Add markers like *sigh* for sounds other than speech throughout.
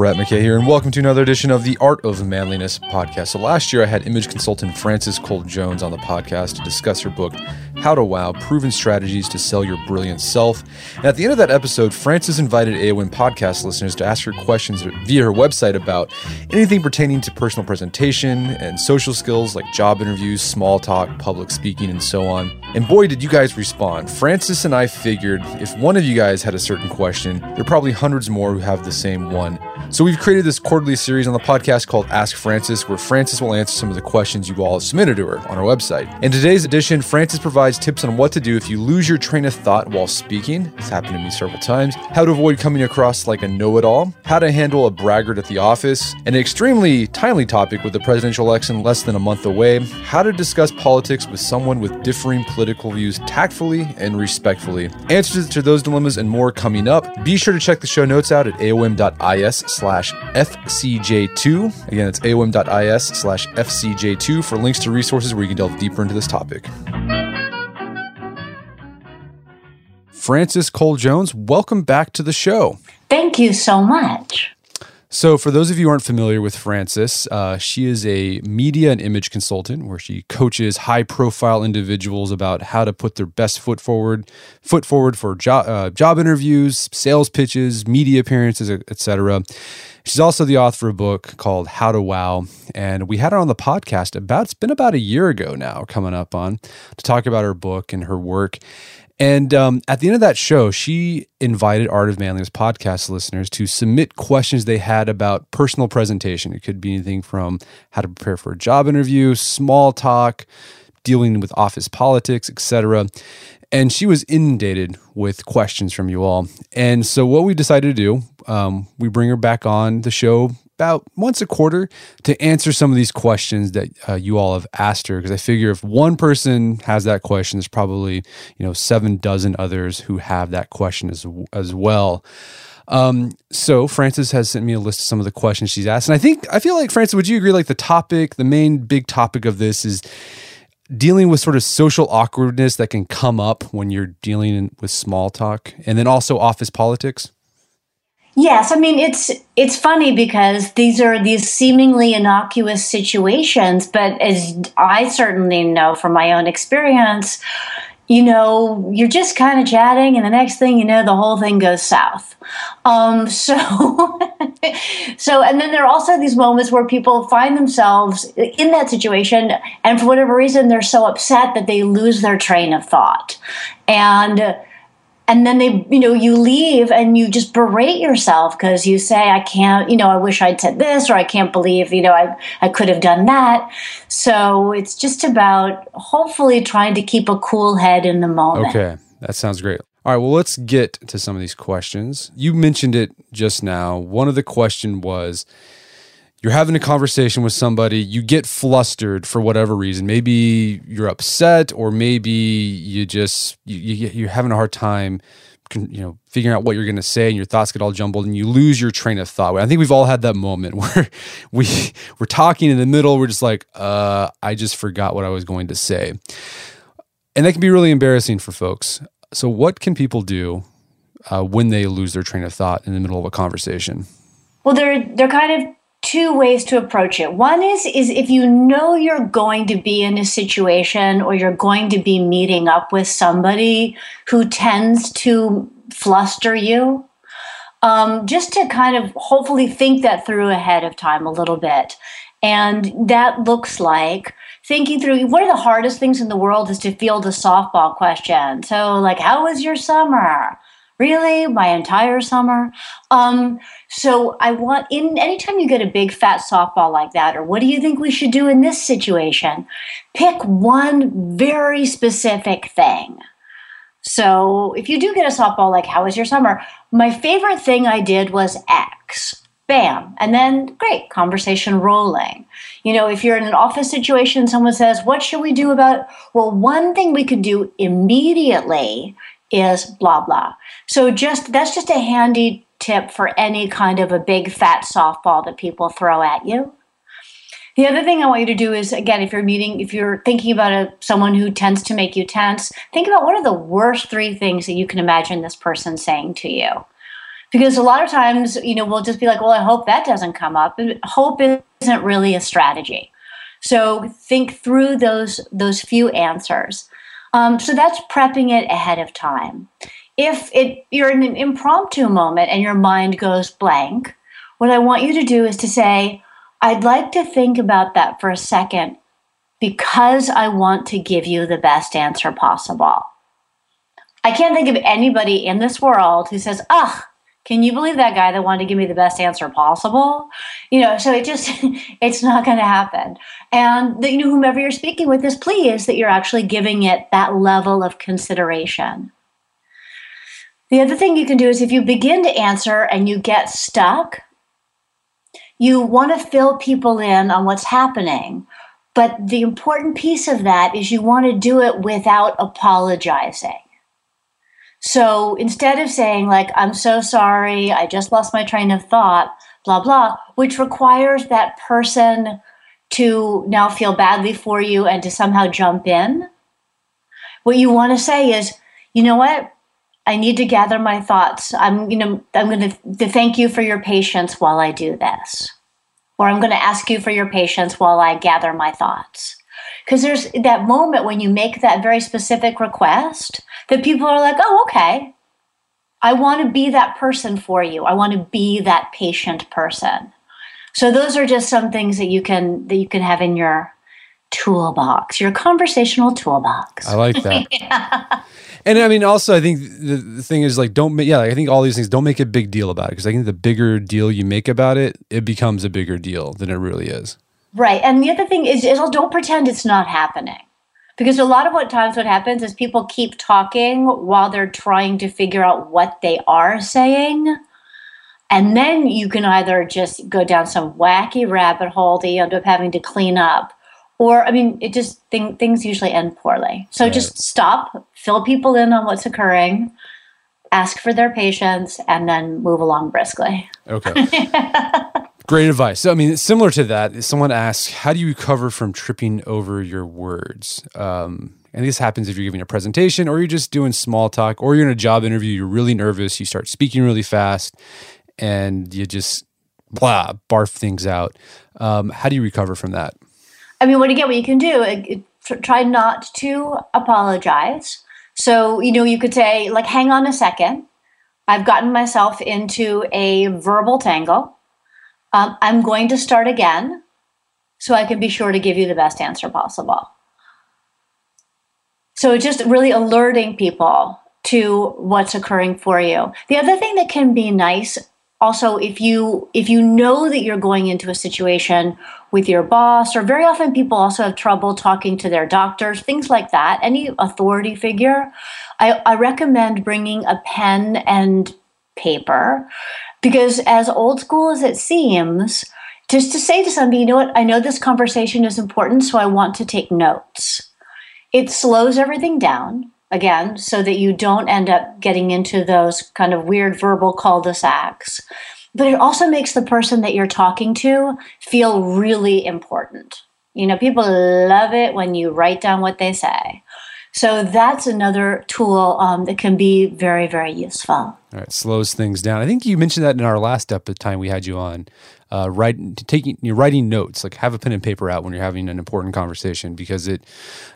Brett McKay here, and welcome to another edition of the Art of Manliness podcast. So, last year I had image consultant Frances Cole Jones on the podcast to discuss her book, How to Wow Proven Strategies to Sell Your Brilliant Self. And at the end of that episode, Frances invited AOM podcast listeners to ask her questions via her website about anything pertaining to personal presentation and social skills like job interviews, small talk, public speaking, and so on. And boy, did you guys respond. Frances and I figured if one of you guys had a certain question, there are probably hundreds more who have the same one. So we've created this quarterly series on the podcast called Ask Frances, where Frances will answer some of the questions you all have submitted to her on our website. In today's edition, Frances provides tips on what to do if you lose your train of thought while speaking. It's happened to me several times. How to avoid coming across like a know-it-all. How to handle a braggart at the office. An extremely timely topic with the presidential election less than a month away. How to discuss politics with someone with differing political views tactfully and respectfully. Answers to those dilemmas and more coming up. Be sure to check the show notes out at aom.is slash FCJ2. Again, it's aom.is slash FCJ2 for links to resources where you can delve deeper into this topic. Frances Cole Jones, welcome back to the show. Thank you so much. So, for those of you who aren't familiar with Frances, uh, she is a media and image consultant where she coaches high-profile individuals about how to put their best foot forward, foot forward for job uh, job interviews, sales pitches, media appearances, etc. She's also the author of a book called How to Wow, and we had her on the podcast about it's been about a year ago now, coming up on to talk about her book and her work. And um, at the end of that show, she invited Art of Manliness podcast listeners to submit questions they had about personal presentation. It could be anything from how to prepare for a job interview, small talk, dealing with office politics, etc. And she was inundated with questions from you all. And so, what we decided to do, um, we bring her back on the show about once a quarter to answer some of these questions that uh, you all have asked her. Because i figure if one person has that question there's probably you know seven dozen others who have that question as, as well. Um, so frances has sent me a list of some of the questions she's asked. And i think i feel like frances would you agree like the topic the main big topic of this is dealing with sort of social awkwardness that can come up when you're dealing with small talk and then also office politics Yes, I mean it's it's funny because these are these seemingly innocuous situations, but as I certainly know from my own experience, you know, you're just kind of chatting, and the next thing you know, the whole thing goes south. Um, *laughs* so, so, and then there are also these moments where people find themselves in that situation, and for whatever reason, they're so upset that they lose their train of thought, and and then they you know you leave and you just berate yourself because you say i can't you know i wish i'd said this or i can't believe you know i, I could have done that. So it's just about hopefully trying to keep a cool head in the moment. Okay. That sounds great. All right. Well let's get to some of these questions. You mentioned it just now. One of the question was you're having a conversation with somebody, you get flustered for whatever reason. Maybe you're upset, or maybe you just you, you're having a hard time, you know, figuring out what you're going to say, and your thoughts get all jumbled, and you lose your train of thought. I think we've all had that moment *laughs* where we we're talking in the middle, we're just like, uh, I just forgot what I was going to say, and that can be really embarrassing for folks. So, what can people do uh, when they lose their train of thought in the middle of a conversation? Well, they're they're kind of two ways to approach it. One is is if you know you're going to be in a situation or you're going to be meeting up with somebody who tends to fluster you, um, just to kind of hopefully think that through ahead of time a little bit. And that looks like thinking through one of the hardest things in the world is to field a softball question. So, like, how was your summer? Really, my entire summer. Um, so I want in anytime you get a big fat softball like that, or what do you think we should do in this situation? Pick one very specific thing. So if you do get a softball like how was your summer? My favorite thing I did was X. Bam. And then great, conversation rolling. You know, if you're in an office situation, someone says, What should we do about? Well, one thing we could do immediately is blah blah. So just that's just a handy tip for any kind of a big fat softball that people throw at you. The other thing I want you to do is again, if you're meeting, if you're thinking about a, someone who tends to make you tense, think about what are the worst three things that you can imagine this person saying to you. Because a lot of times, you know, we'll just be like, well, I hope that doesn't come up. And hope isn't really a strategy. So think through those those few answers. Um, so that's prepping it ahead of time. If it you're in an impromptu moment and your mind goes blank, what I want you to do is to say, I'd like to think about that for a second because I want to give you the best answer possible. I can't think of anybody in this world who says, ugh, can you believe that guy that wanted to give me the best answer possible? You know, so it just, *laughs* it's not going to happen. And that, you know, whomever you're speaking with is pleased that you're actually giving it that level of consideration. The other thing you can do is if you begin to answer and you get stuck, you want to fill people in on what's happening. But the important piece of that is you want to do it without apologizing. So instead of saying, like, I'm so sorry, I just lost my train of thought, blah, blah, which requires that person to now feel badly for you and to somehow jump in, what you want to say is, you know what? I need to gather my thoughts. I'm, you know, I'm going to, thank you for your patience while I do this. Or I'm going to ask you for your patience while I gather my thoughts. Because there's that moment when you make that very specific request that people are like, oh, okay. I want to be that person for you. I want to be that patient person. So those are just some things that you can that you can have in your toolbox, your conversational toolbox. I like that. *laughs* yeah. And I mean, also, I think the, the thing is like, don't make, yeah, like, I think all these things, don't make a big deal about it. Cause I think the bigger deal you make about it, it becomes a bigger deal than it really is. Right. And the other thing is, is don't pretend it's not happening. Because a lot of what times what happens is people keep talking while they're trying to figure out what they are saying. And then you can either just go down some wacky rabbit hole that you end up having to clean up. Or, I mean, it just, thing, things usually end poorly. So right. just stop, fill people in on what's occurring, ask for their patience, and then move along briskly. Okay. *laughs* Great advice. So, I mean, similar to that, someone asks, how do you recover from tripping over your words? Um, and this happens if you're giving a presentation or you're just doing small talk or you're in a job interview, you're really nervous, you start speaking really fast, and you just blah, barf things out. Um, how do you recover from that? I mean, what again, what you can do, uh, try not to apologize. So, you know, you could say, like, hang on a second. I've gotten myself into a verbal tangle um, I'm going to start again so I can be sure to give you the best answer possible. So just really alerting people to what's occurring for you. The other thing that can be nice also if you if you know that you're going into a situation with your boss or very often people also have trouble talking to their doctors things like that any authority figure i, I recommend bringing a pen and paper because as old school as it seems, just to say to somebody, you know what, I know this conversation is important, so I want to take notes. It slows everything down, again, so that you don't end up getting into those kind of weird verbal cul de sacs. But it also makes the person that you're talking to feel really important. You know, people love it when you write down what they say. So that's another tool um, that can be very, very useful. All right, slows things down. I think you mentioned that in our last episode time we had you on. Uh, writing, taking, you're writing notes. Like have a pen and paper out when you're having an important conversation because it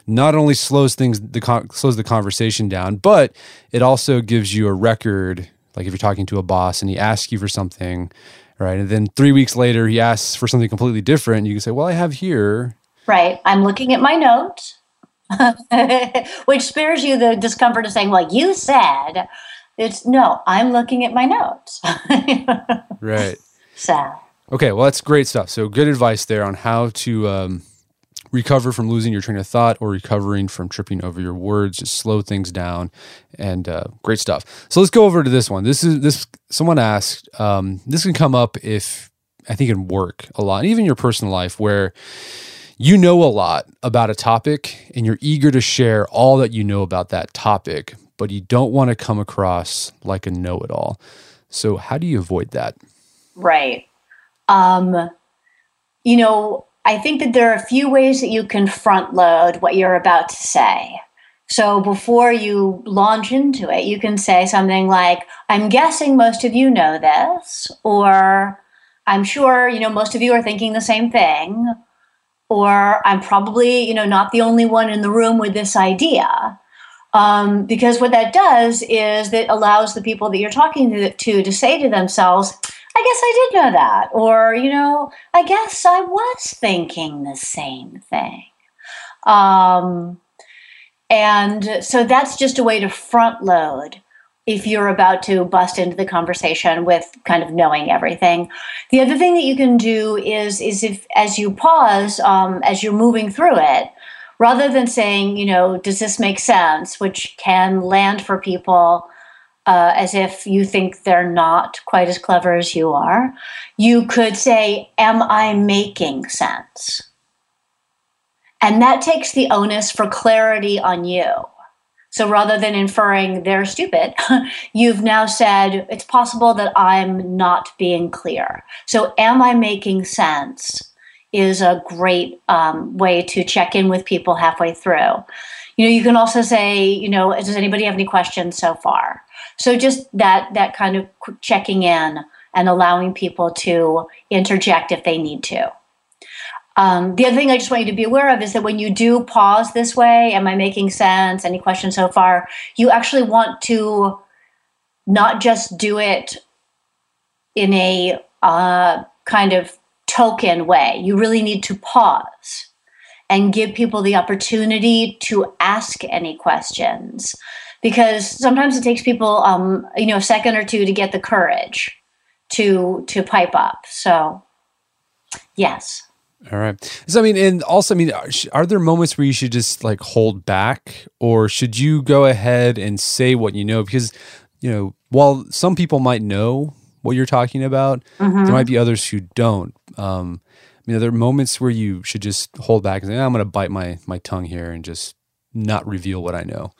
not only slows things, the con- slows the conversation down, but it also gives you a record. Like if you're talking to a boss and he asks you for something, right, and then three weeks later he asks for something completely different, you can say, "Well, I have here." Right. I'm looking at my notes. *laughs* which spares you the discomfort of saying, well, you said it's no, I'm looking at my notes. *laughs* right. So, okay, well, that's great stuff. So, good advice there on how to um, recover from losing your train of thought or recovering from tripping over your words. Just slow things down, and uh, great stuff. So, let's go over to this one. This is this. Someone asked. Um, this can come up if I think in work a lot, even your personal life, where you know a lot about a topic and you're eager to share all that you know about that topic, but you don't want to come across like a know it all. So, how do you avoid that? Right. Um, you know, I think that there are a few ways that you can front load what you're about to say. So before you launch into it, you can say something like, I'm guessing most of you know this, or I'm sure, you know, most of you are thinking the same thing, or I'm probably, you know, not the only one in the room with this idea. Um, because what that does is that allows the people that you're talking to, to to say to themselves, I guess I did know that. Or, you know, I guess I was thinking the same thing. Um, and so that's just a way to front load if you're about to bust into the conversation with kind of knowing everything. The other thing that you can do is is if as you pause um, as you're moving through it, rather than saying, you know, does this make sense, which can land for people. Uh, as if you think they're not quite as clever as you are, you could say, Am I making sense? And that takes the onus for clarity on you. So rather than inferring they're stupid, *laughs* you've now said it's possible that I'm not being clear. So, am I making sense? Is a great um, way to check in with people halfway through. You know, you can also say, you know, does anybody have any questions so far? So just that that kind of checking in and allowing people to interject if they need to. Um, the other thing I just want you to be aware of is that when you do pause this way, am I making sense? Any questions so far? You actually want to not just do it in a uh, kind of token way. You really need to pause and give people the opportunity to ask any questions because sometimes it takes people um, you know a second or two to get the courage to to pipe up so yes all right. So I mean, and also, I mean, are there moments where you should just like hold back, or should you go ahead and say what you know? Because you know, while some people might know what you're talking about, mm-hmm. there might be others who don't. Um, I mean, are there moments where you should just hold back and say, "I'm going to bite my my tongue here and just not reveal what I know"?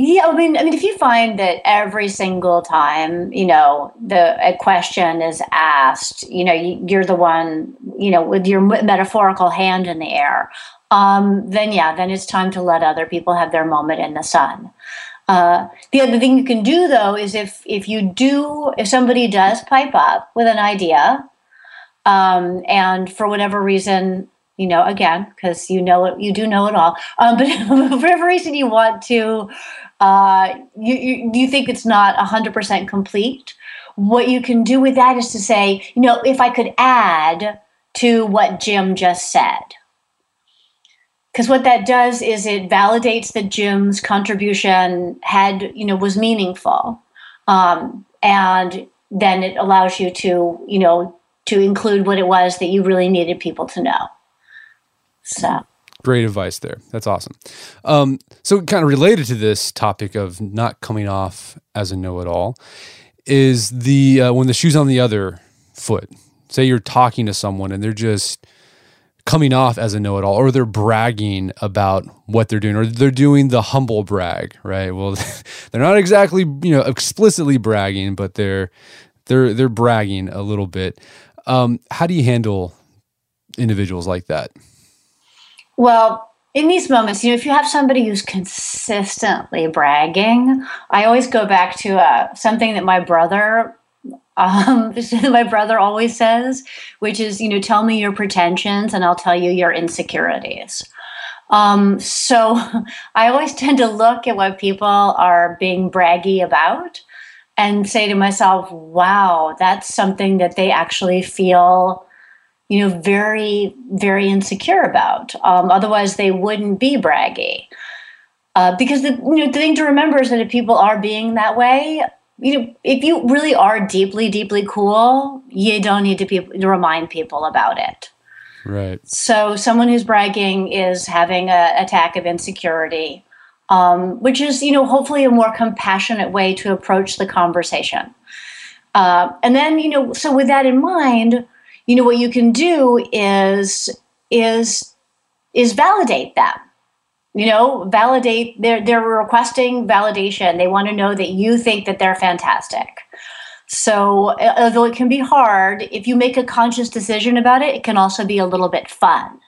Yeah, I mean, I mean, if you find that every single time, you know, the a question is asked, you know, you, are the one, you know, with your metaphorical hand in the air, um, then yeah, then it's time to let other people have their moment in the sun. Uh, the other thing you can do though is if if you do if somebody does pipe up with an idea, um, and for whatever reason you know, again, because you know it, you do know it all. Um, *laughs* but for whatever reason you want to uh, you, you, think it's not 100% complete, what you can do with that is to say, you know, if I could add to what Jim just said. Because what that does is it validates that Jim's contribution had, you know, was meaningful. Um, and then it allows you to, you know, to include what it was that you really needed people to know. So Great advice there. That's awesome. Um, so, kind of related to this topic of not coming off as a know-it-all is the uh, when the shoe's on the other foot. Say you're talking to someone and they're just coming off as a know-it-all, or they're bragging about what they're doing, or they're doing the humble brag, right? Well, *laughs* they're not exactly you know explicitly bragging, but they're they're they're bragging a little bit. Um, how do you handle individuals like that? Well, in these moments, you know, if you have somebody who's consistently bragging, I always go back to uh, something that my brother *laughs* um, *laughs* my brother always says, which is, you know, tell me your pretensions and I'll tell you your insecurities. Um, so *laughs* I always tend to look at what people are being braggy about and say to myself, wow, that's something that they actually feel, you know, very, very insecure about. Um, otherwise, they wouldn't be braggy. Uh, because the, you know, the thing to remember is that if people are being that way, you know, if you really are deeply, deeply cool, you don't need to, pe- to remind people about it. Right. So someone who's bragging is having an attack of insecurity, um, which is, you know, hopefully a more compassionate way to approach the conversation. Uh, and then, you know, so with that in mind, you know, what you can do is is is validate them. You know validate they're they're requesting validation. They want to know that you think that they're fantastic. So although it can be hard if you make a conscious decision about it it can also be a little bit fun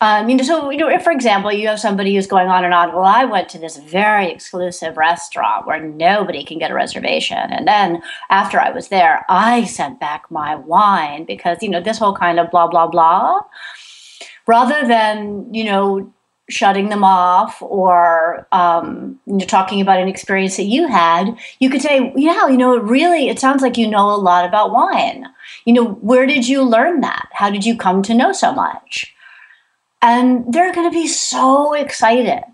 um, you know, so you know, if for example you have somebody who's going on and on, well, I went to this very exclusive restaurant where nobody can get a reservation, and then after I was there, I sent back my wine because you know this whole kind of blah blah blah, rather than you know shutting them off or um, you know, talking about an experience that you had, you could say, yeah, you know, it really, it sounds like you know a lot about wine. You know, where did you learn that? How did you come to know so much? And they're going to be so excited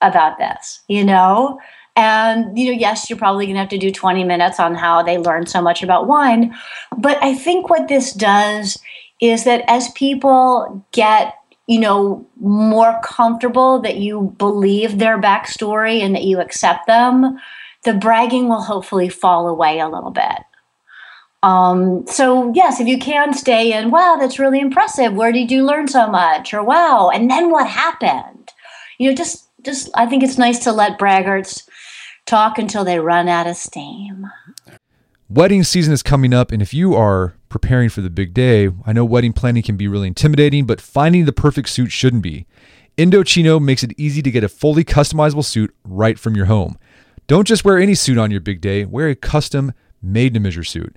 about this, you know? And, you know, yes, you're probably going to have to do 20 minutes on how they learned so much about wine. But I think what this does is that as people get you know, more comfortable that you believe their backstory and that you accept them, the bragging will hopefully fall away a little bit. Um, so yes, if you can stay in, wow, that's really impressive. Where did you learn so much? Or wow, and then what happened? You know, just just I think it's nice to let braggarts talk until they run out of steam. Wedding season is coming up, and if you are preparing for the big day, I know wedding planning can be really intimidating, but finding the perfect suit shouldn't be. Indochino makes it easy to get a fully customizable suit right from your home. Don't just wear any suit on your big day, wear a custom made to measure suit.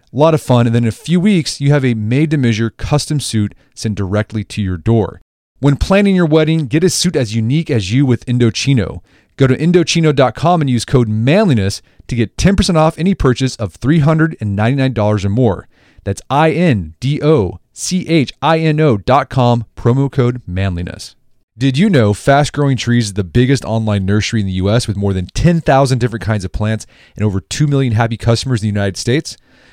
A lot of fun. And then in a few weeks, you have a made to measure custom suit sent directly to your door. When planning your wedding, get a suit as unique as you with Indochino. Go to Indochino.com and use code manliness to get 10% off any purchase of $399 or more. That's I N D O C H I N O.com, promo code manliness. Did you know Fast Growing Trees is the biggest online nursery in the US with more than 10,000 different kinds of plants and over 2 million happy customers in the United States?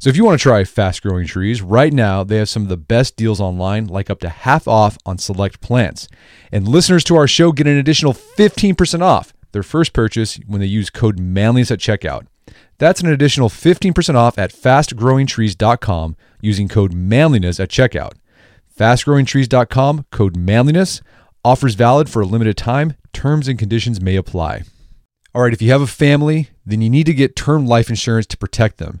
So if you want to try fast growing trees, right now they have some of the best deals online, like up to half off on select plants. And listeners to our show get an additional 15% off their first purchase when they use code manliness at checkout. That's an additional 15% off at fastgrowingtrees.com using code manliness at checkout. Fastgrowingtrees.com, code manliness. Offers valid for a limited time. Terms and conditions may apply. All right, if you have a family, then you need to get term life insurance to protect them.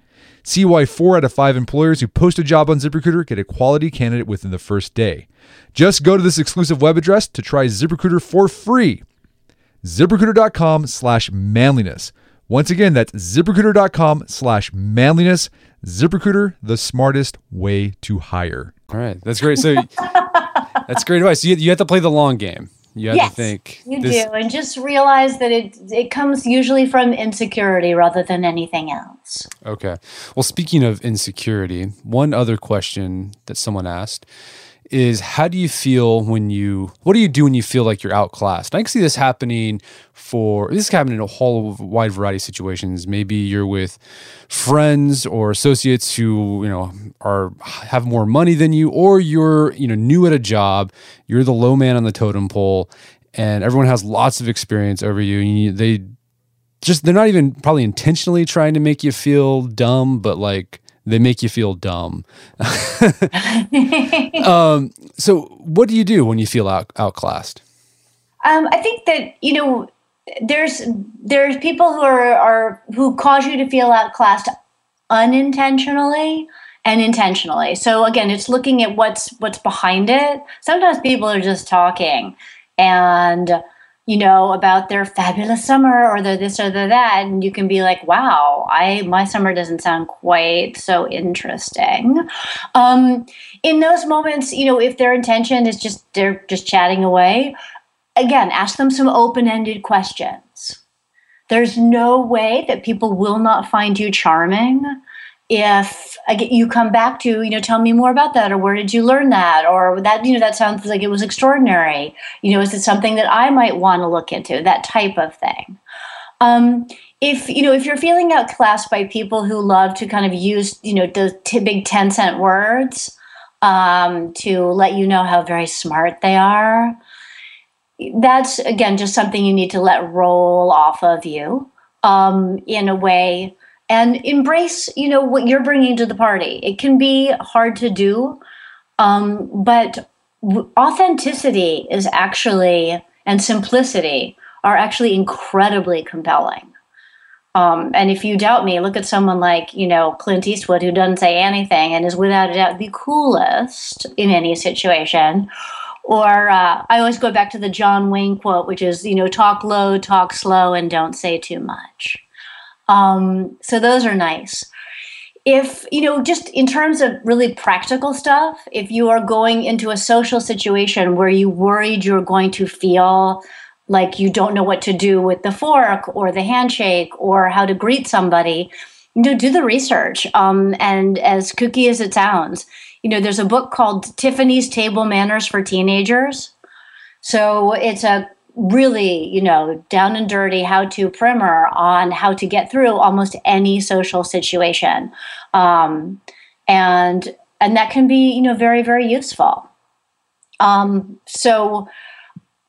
See why four out of five employers who post a job on ZipRecruiter get a quality candidate within the first day. Just go to this exclusive web address to try ZipRecruiter for free. ZipRecruiter.com slash manliness. Once again, that's ziprecruiter.com slash manliness. ZipRecruiter, the smartest way to hire. All right. That's great. So *laughs* that's great advice. You, you have to play the long game. You have yes, to think. You this- do. And just realize that it, it comes usually from insecurity rather than anything else. Okay. Well, speaking of insecurity, one other question that someone asked is how do you feel when you what do you do when you feel like you're outclassed? I can see this happening for this is happening in a whole wide variety of situations. Maybe you're with friends or associates who, you know, are have more money than you, or you're, you know, new at a job, you're the low man on the totem pole, and everyone has lots of experience over you, and you, they just they're not even probably intentionally trying to make you feel dumb, but like they make you feel dumb. *laughs* um, so, what do you do when you feel out, outclassed? Um, I think that you know there's there's people who are, are who cause you to feel outclassed unintentionally and intentionally. So again, it's looking at what's what's behind it. Sometimes people are just talking and you know, about their fabulous summer or their this or their that, and you can be like, "Wow, I my summer doesn't sound quite so interesting." Um, in those moments, you know, if their intention is just they're just chatting away, again, ask them some open-ended questions. There's no way that people will not find you charming if you come back to you know tell me more about that or where did you learn that or that you know that sounds like it was extraordinary. You know is it something that i might want to look into that type of thing? Um, if you know if you're feeling outclassed by people who love to kind of use you know the t- big 10 cent words um, to let you know how very smart they are that's again just something you need to let roll off of you um, in a way and embrace you know what you're bringing to the party. It can be hard to do um, but authenticity is actually and simplicity are actually incredibly compelling. Um, and if you doubt me look at someone like you know clint eastwood who doesn't say anything and is without a doubt the coolest in any situation. Or uh, i always go back to the john wayne quote which is you know talk low talk slow and don't say too much um, so those are nice. If, you know, just in terms of really practical stuff, if you are going into a social situation where you worried you're going to feel like you don't know what to do with the fork or the handshake or how to greet somebody, you know, do the research. Um, and as kooky as it sounds, you know, there's a book called Tiffany's Table Manners for Teenagers. So it's a really, you know, down and dirty how to primer on how to get through almost any social situation. Um, and and that can be, you know, very, very useful. Um, so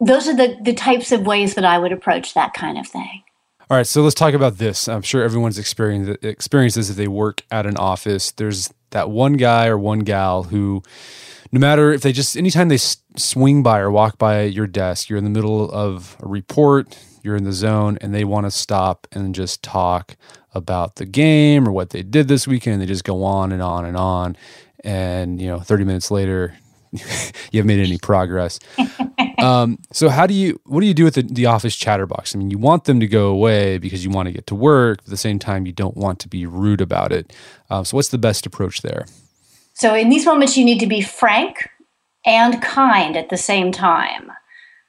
those are the, the types of ways that I would approach that kind of thing. All right, so let's talk about this. I'm sure everyone's experienced this if they work at an office. There's that one guy or one gal who, no matter if they just anytime they swing by or walk by your desk, you're in the middle of a report, you're in the zone, and they want to stop and just talk about the game or what they did this weekend. They just go on and on and on, and you know, 30 minutes later, *laughs* you haven't made any progress. *laughs* um, so how do you what do you do with the, the office chatterbox? I mean, you want them to go away because you want to get to work. But At the same time, you don't want to be rude about it. Um, so what's the best approach there? So in these moments, you need to be frank and kind at the same time.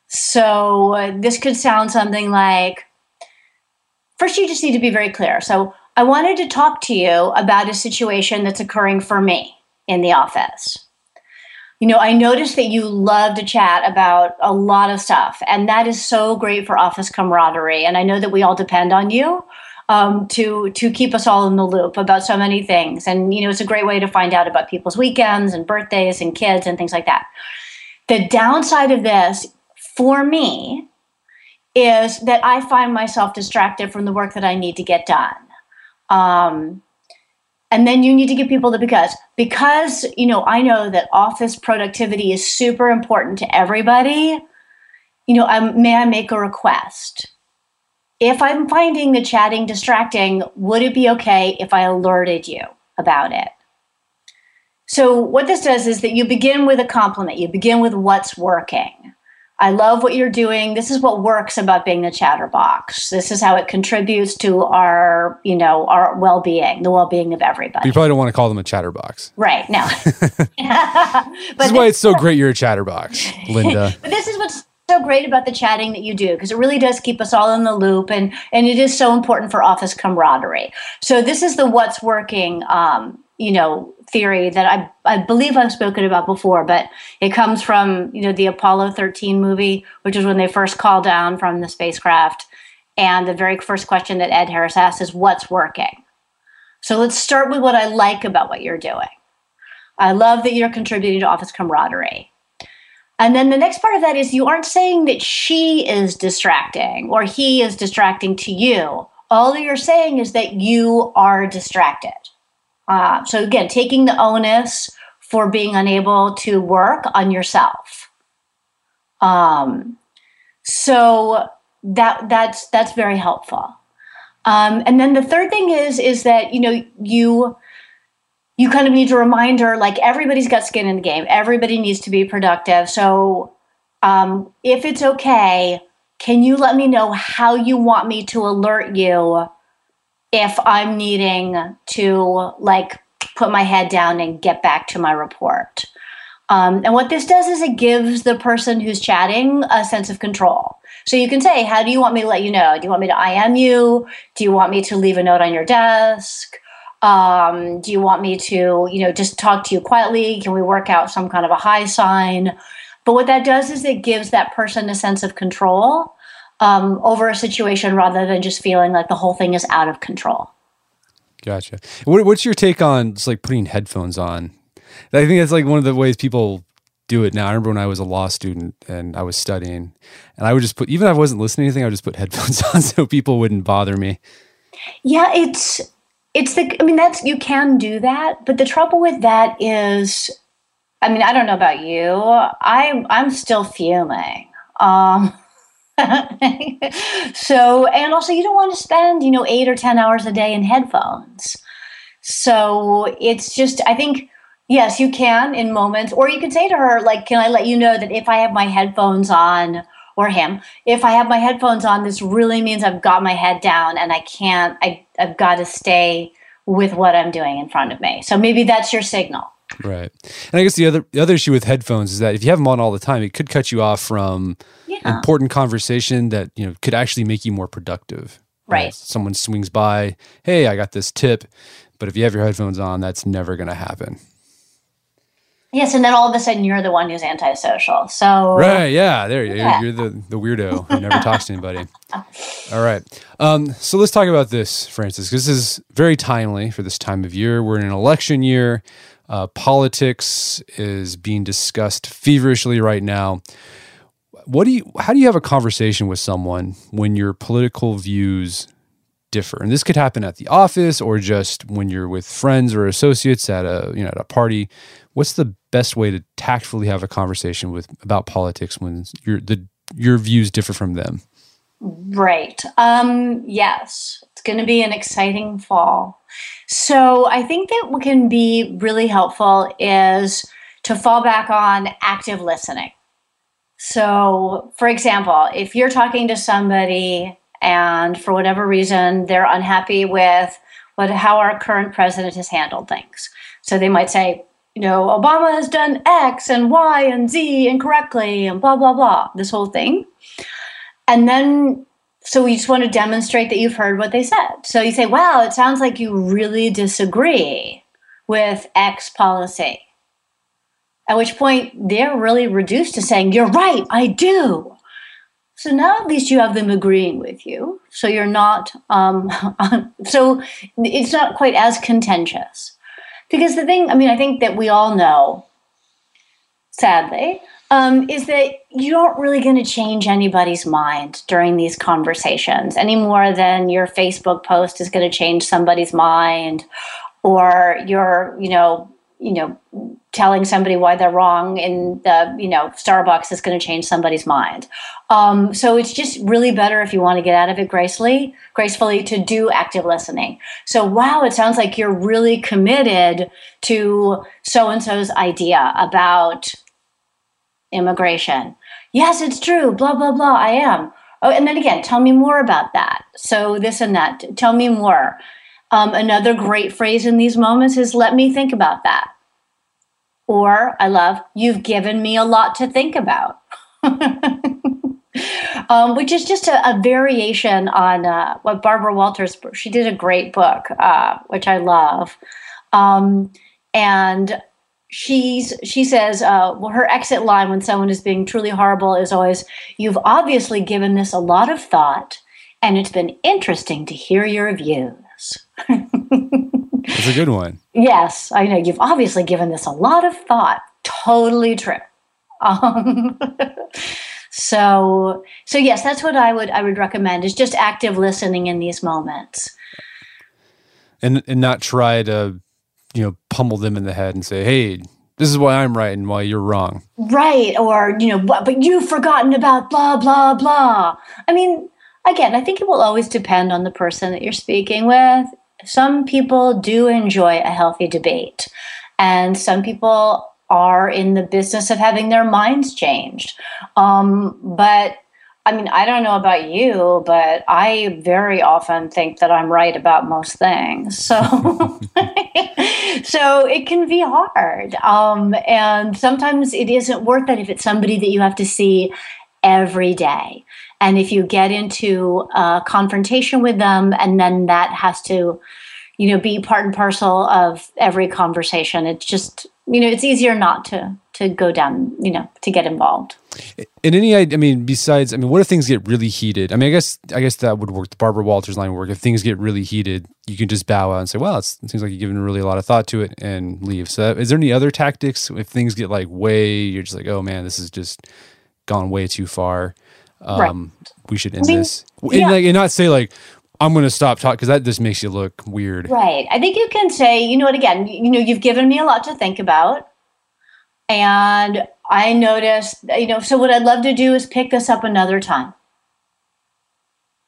So uh, this could sound something like first, you just need to be very clear. So I wanted to talk to you about a situation that's occurring for me in the office you know, I noticed that you love to chat about a lot of stuff, and that is so great for office camaraderie. And I know that we all depend on you um, to to keep us all in the loop about so many things. And you know, it's a great way to find out about people's weekends and birthdays and kids and things like that. The downside of this, for me, is that I find myself distracted from the work that I need to get done. Um, and then you need to give people the because because you know i know that office productivity is super important to everybody you know I'm, may i make a request if i'm finding the chatting distracting would it be okay if i alerted you about it so what this does is that you begin with a compliment you begin with what's working I love what you're doing. This is what works about being the chatterbox. This is how it contributes to our, you know, our well-being, the well-being of everybody. You probably don't want to call them a chatterbox. Right. No. *laughs* *laughs* this is why it's so great you're a chatterbox, *laughs* Linda. but this is what's so great about the chatting that you do because it really does keep us all in the loop and and it is so important for office camaraderie. So this is the what's working um, you know theory that I I believe I've spoken about before, but it comes from you know the Apollo 13 movie, which is when they first call down from the spacecraft, and the very first question that Ed Harris asks is what's working. So let's start with what I like about what you're doing. I love that you're contributing to office camaraderie. And then the next part of that is you aren't saying that she is distracting or he is distracting to you. All you're saying is that you are distracted. Uh, so again, taking the onus for being unable to work on yourself. Um, so that that's that's very helpful. Um, and then the third thing is is that you know you you kind of need a reminder like everybody's got skin in the game. Everybody needs to be productive. So um, if it's okay, can you let me know how you want me to alert you if I'm needing to like put my head down and get back to my report. Um, and what this does is it gives the person who's chatting a sense of control. So you can say, How do you want me to let you know? Do you want me to IM you? Do you want me to leave a note on your desk? Um, do you want me to, you know, just talk to you quietly? Can we work out some kind of a high sign? But what that does is it gives that person a sense of control um, over a situation rather than just feeling like the whole thing is out of control. Gotcha. What, what's your take on just like putting headphones on? I think that's like one of the ways people do it now. I remember when I was a law student and I was studying, and I would just put even if I wasn't listening to anything, I would just put *laughs* headphones on so people wouldn't bother me. Yeah, it's it's the. I mean, that's you can do that, but the trouble with that is, I mean, I don't know about you. I'm I'm still fuming. Um, *laughs* so, and also, you don't want to spend, you know, eight or 10 hours a day in headphones. So it's just, I think, yes, you can in moments, or you can say to her, like, can I let you know that if I have my headphones on, or him, if I have my headphones on, this really means I've got my head down and I can't, I, I've got to stay with what I'm doing in front of me. So maybe that's your signal. Right. And I guess the other the other issue with headphones is that if you have them on all the time, it could cut you off from yeah. important conversation that, you know, could actually make you more productive. Right. right. Someone swings by, "Hey, I got this tip." But if you have your headphones on, that's never going to happen. Yes, and then all of a sudden you're the one who's antisocial. So right, yeah, there yeah. You're, you're the the weirdo who never talks to anybody. All right, um, so let's talk about this, Frances. because this is very timely for this time of year. We're in an election year. Uh, politics is being discussed feverishly right now. what do you how do you have a conversation with someone when your political views differ and this could happen at the office or just when you're with friends or associates at a you know at a party what's the best way to tactfully have a conversation with about politics when your the your views differ from them? Right. Um yes. It's going to be an exciting fall. So i think that what can be really helpful is to fall back on active listening. So, for example, if you're talking to somebody and for whatever reason they're unhappy with what how our current president has handled things, so they might say, you know, Obama has done X and Y and Z incorrectly and blah blah blah, this whole thing, and then so we just want to demonstrate that you've heard what they said. So you say, wow, it sounds like you really disagree with X policy. At which point they're really reduced to saying, You're right, I do. So now at least you have them agreeing with you. So you're not, um, *laughs* so it's not quite as contentious. Because the thing, I mean, I think that we all know, sadly, um, is that you aren't really going to change anybody's mind during these conversations any more than your Facebook post is going to change somebody's mind or your, you know, you know, telling somebody why they're wrong in the, you know, Starbucks is going to change somebody's mind. Um, so it's just really better if you want to get out of it gracefully, gracefully to do active listening. So, wow, it sounds like you're really committed to so and so's idea about immigration. Yes, it's true. Blah blah blah. I am. Oh, and then again, tell me more about that. So this and that. Tell me more. Um, another great phrase in these moments is let me think about that. Or I love, you've given me a lot to think about. *laughs* um, which is just a, a variation on uh, what Barbara Walters, she did a great book, uh, which I love. Um, and she's she says uh, well her exit line when someone is being truly horrible is always you've obviously given this a lot of thought and it's been interesting to hear your views *laughs* it's a good one. Yes, I know. You've obviously given this a lot of thought. Totally true. Um, *laughs* so, so yes, that's what I would I would recommend is just active listening in these moments, and and not try to, you know, pummel them in the head and say, "Hey, this is why I'm right and why you're wrong." Right, or you know, but you've forgotten about blah blah blah. I mean, again, I think it will always depend on the person that you're speaking with. Some people do enjoy a healthy debate, and some people are in the business of having their minds changed. Um, but I mean, I don't know about you, but I very often think that I'm right about most things. So, *laughs* so it can be hard. Um, and sometimes it isn't worth it if it's somebody that you have to see every day. And if you get into a confrontation with them, and then that has to, you know, be part and parcel of every conversation, it's just, you know, it's easier not to to go down, you know, to get involved. In any, I mean, besides, I mean, what if things get really heated? I mean, I guess, I guess that would work. The Barbara Walters line would work. If things get really heated, you can just bow out and say, "Well, it seems like you've given really a lot of thought to it," and leave. So, is there any other tactics if things get like way, you're just like, "Oh man, this is just gone way too far." Um, right. we should end I mean, this. Yeah. And, like, and not say like, I'm going to stop talking because that just makes you look weird. Right. I think you can say, you know what, again, you know, you've given me a lot to think about. And I noticed, you know, so what I'd love to do is pick this up another time.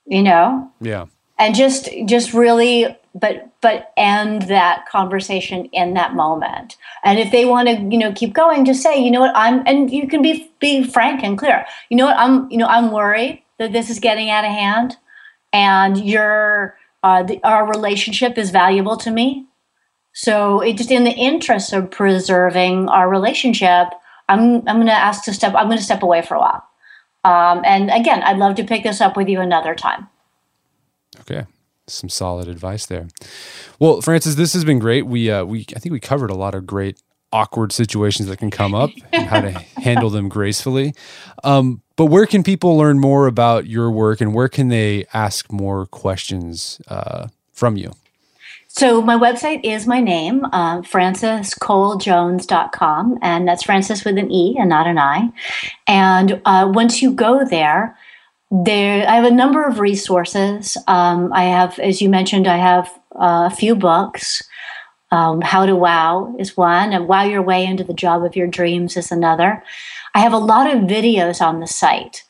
You know? Yeah. And just, just really but but end that conversation in that moment. And if they want to you know keep going just say you know what? I'm and you can be be frank and clear. You know what? I'm you know i'm worried that this is getting out of hand and your uh, our relationship is valuable to me. So it just in the interest of preserving our relationship i'm i'm going to ask to step i'm going to step away for a while. Um, and again i'd love to pick this up with you another time. Okay some solid advice there. Well, Frances, this has been great. We uh, we I think we covered a lot of great awkward situations that can come up and how to *laughs* handle them gracefully. Um, but where can people learn more about your work and where can they ask more questions uh, from you? So my website is my name, uh, francescolejones.com, and that's Frances with an E and not an I. And uh, once you go there, there I have a number of resources. Um, I have, as you mentioned, I have uh, a few books. Um, How to Wow is one, and Wow Your Way into the Job of Your Dreams is another. I have a lot of videos on the site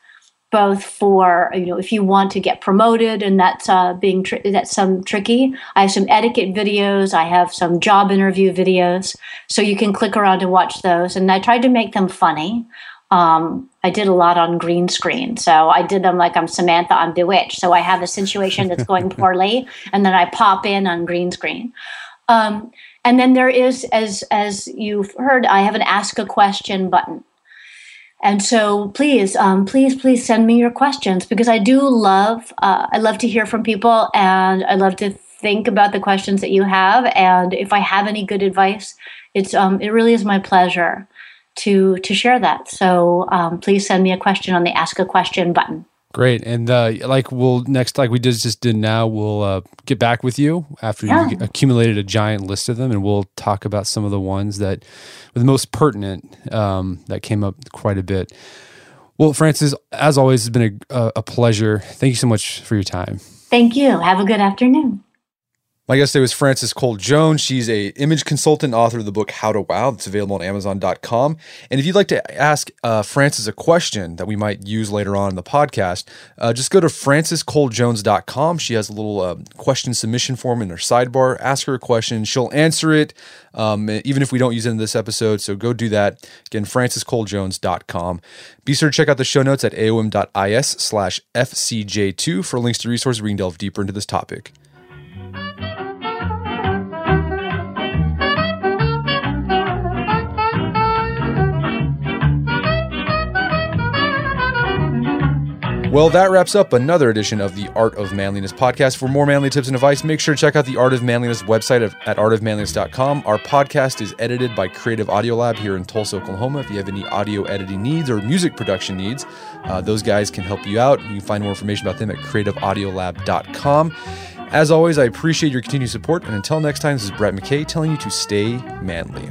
both for you know if you want to get promoted and that's uh, being that's some tricky i have some etiquette videos i have some job interview videos so you can click around and watch those and i tried to make them funny um, i did a lot on green screen. So i did them like i'm samantha i'm bewitched. So i have a situation that's going *laughs* poorly and then i pop in on green screen. Um, and then there is as as you've heard i have an ask a question button. And so please, um, please, please send me your questions because I do love, uh, I love to hear from people and I love to think about the questions that you have. And if I have any good advice, it's, um, it really is my pleasure to, to share that. So um, please send me a question on the ask a question button. Great. And uh, like we'll next, like we just, just did now, we'll uh, get back with you after yeah. you accumulated a giant list of them and we'll talk about some of the ones that were the most pertinent um, that came up quite a bit. Well, Frances, as always, it's been a, a pleasure. Thank you so much for your time. Thank you. Have a good afternoon. My guest today was Frances Cole Jones. She's a image consultant, author of the book How to Wow. That's available on Amazon.com. And if you'd like to ask uh, Frances a question that we might use later on in the podcast, uh, just go to francescolejones.com. She has a little uh, question submission form in her sidebar. Ask her a question; she'll answer it, um, even if we don't use it in this episode. So go do that. Again, francescolejones.com. Be sure to check out the show notes at aom.is/slash fcj2 for links to resources you can delve deeper into this topic. Well, that wraps up another edition of the Art of Manliness podcast. For more manly tips and advice, make sure to check out the Art of Manliness website at artofmanliness.com. Our podcast is edited by Creative Audio Lab here in Tulsa, Oklahoma. If you have any audio editing needs or music production needs, uh, those guys can help you out. You can find more information about them at creativeaudiolab.com. As always, I appreciate your continued support. And until next time, this is Brett McKay telling you to stay manly.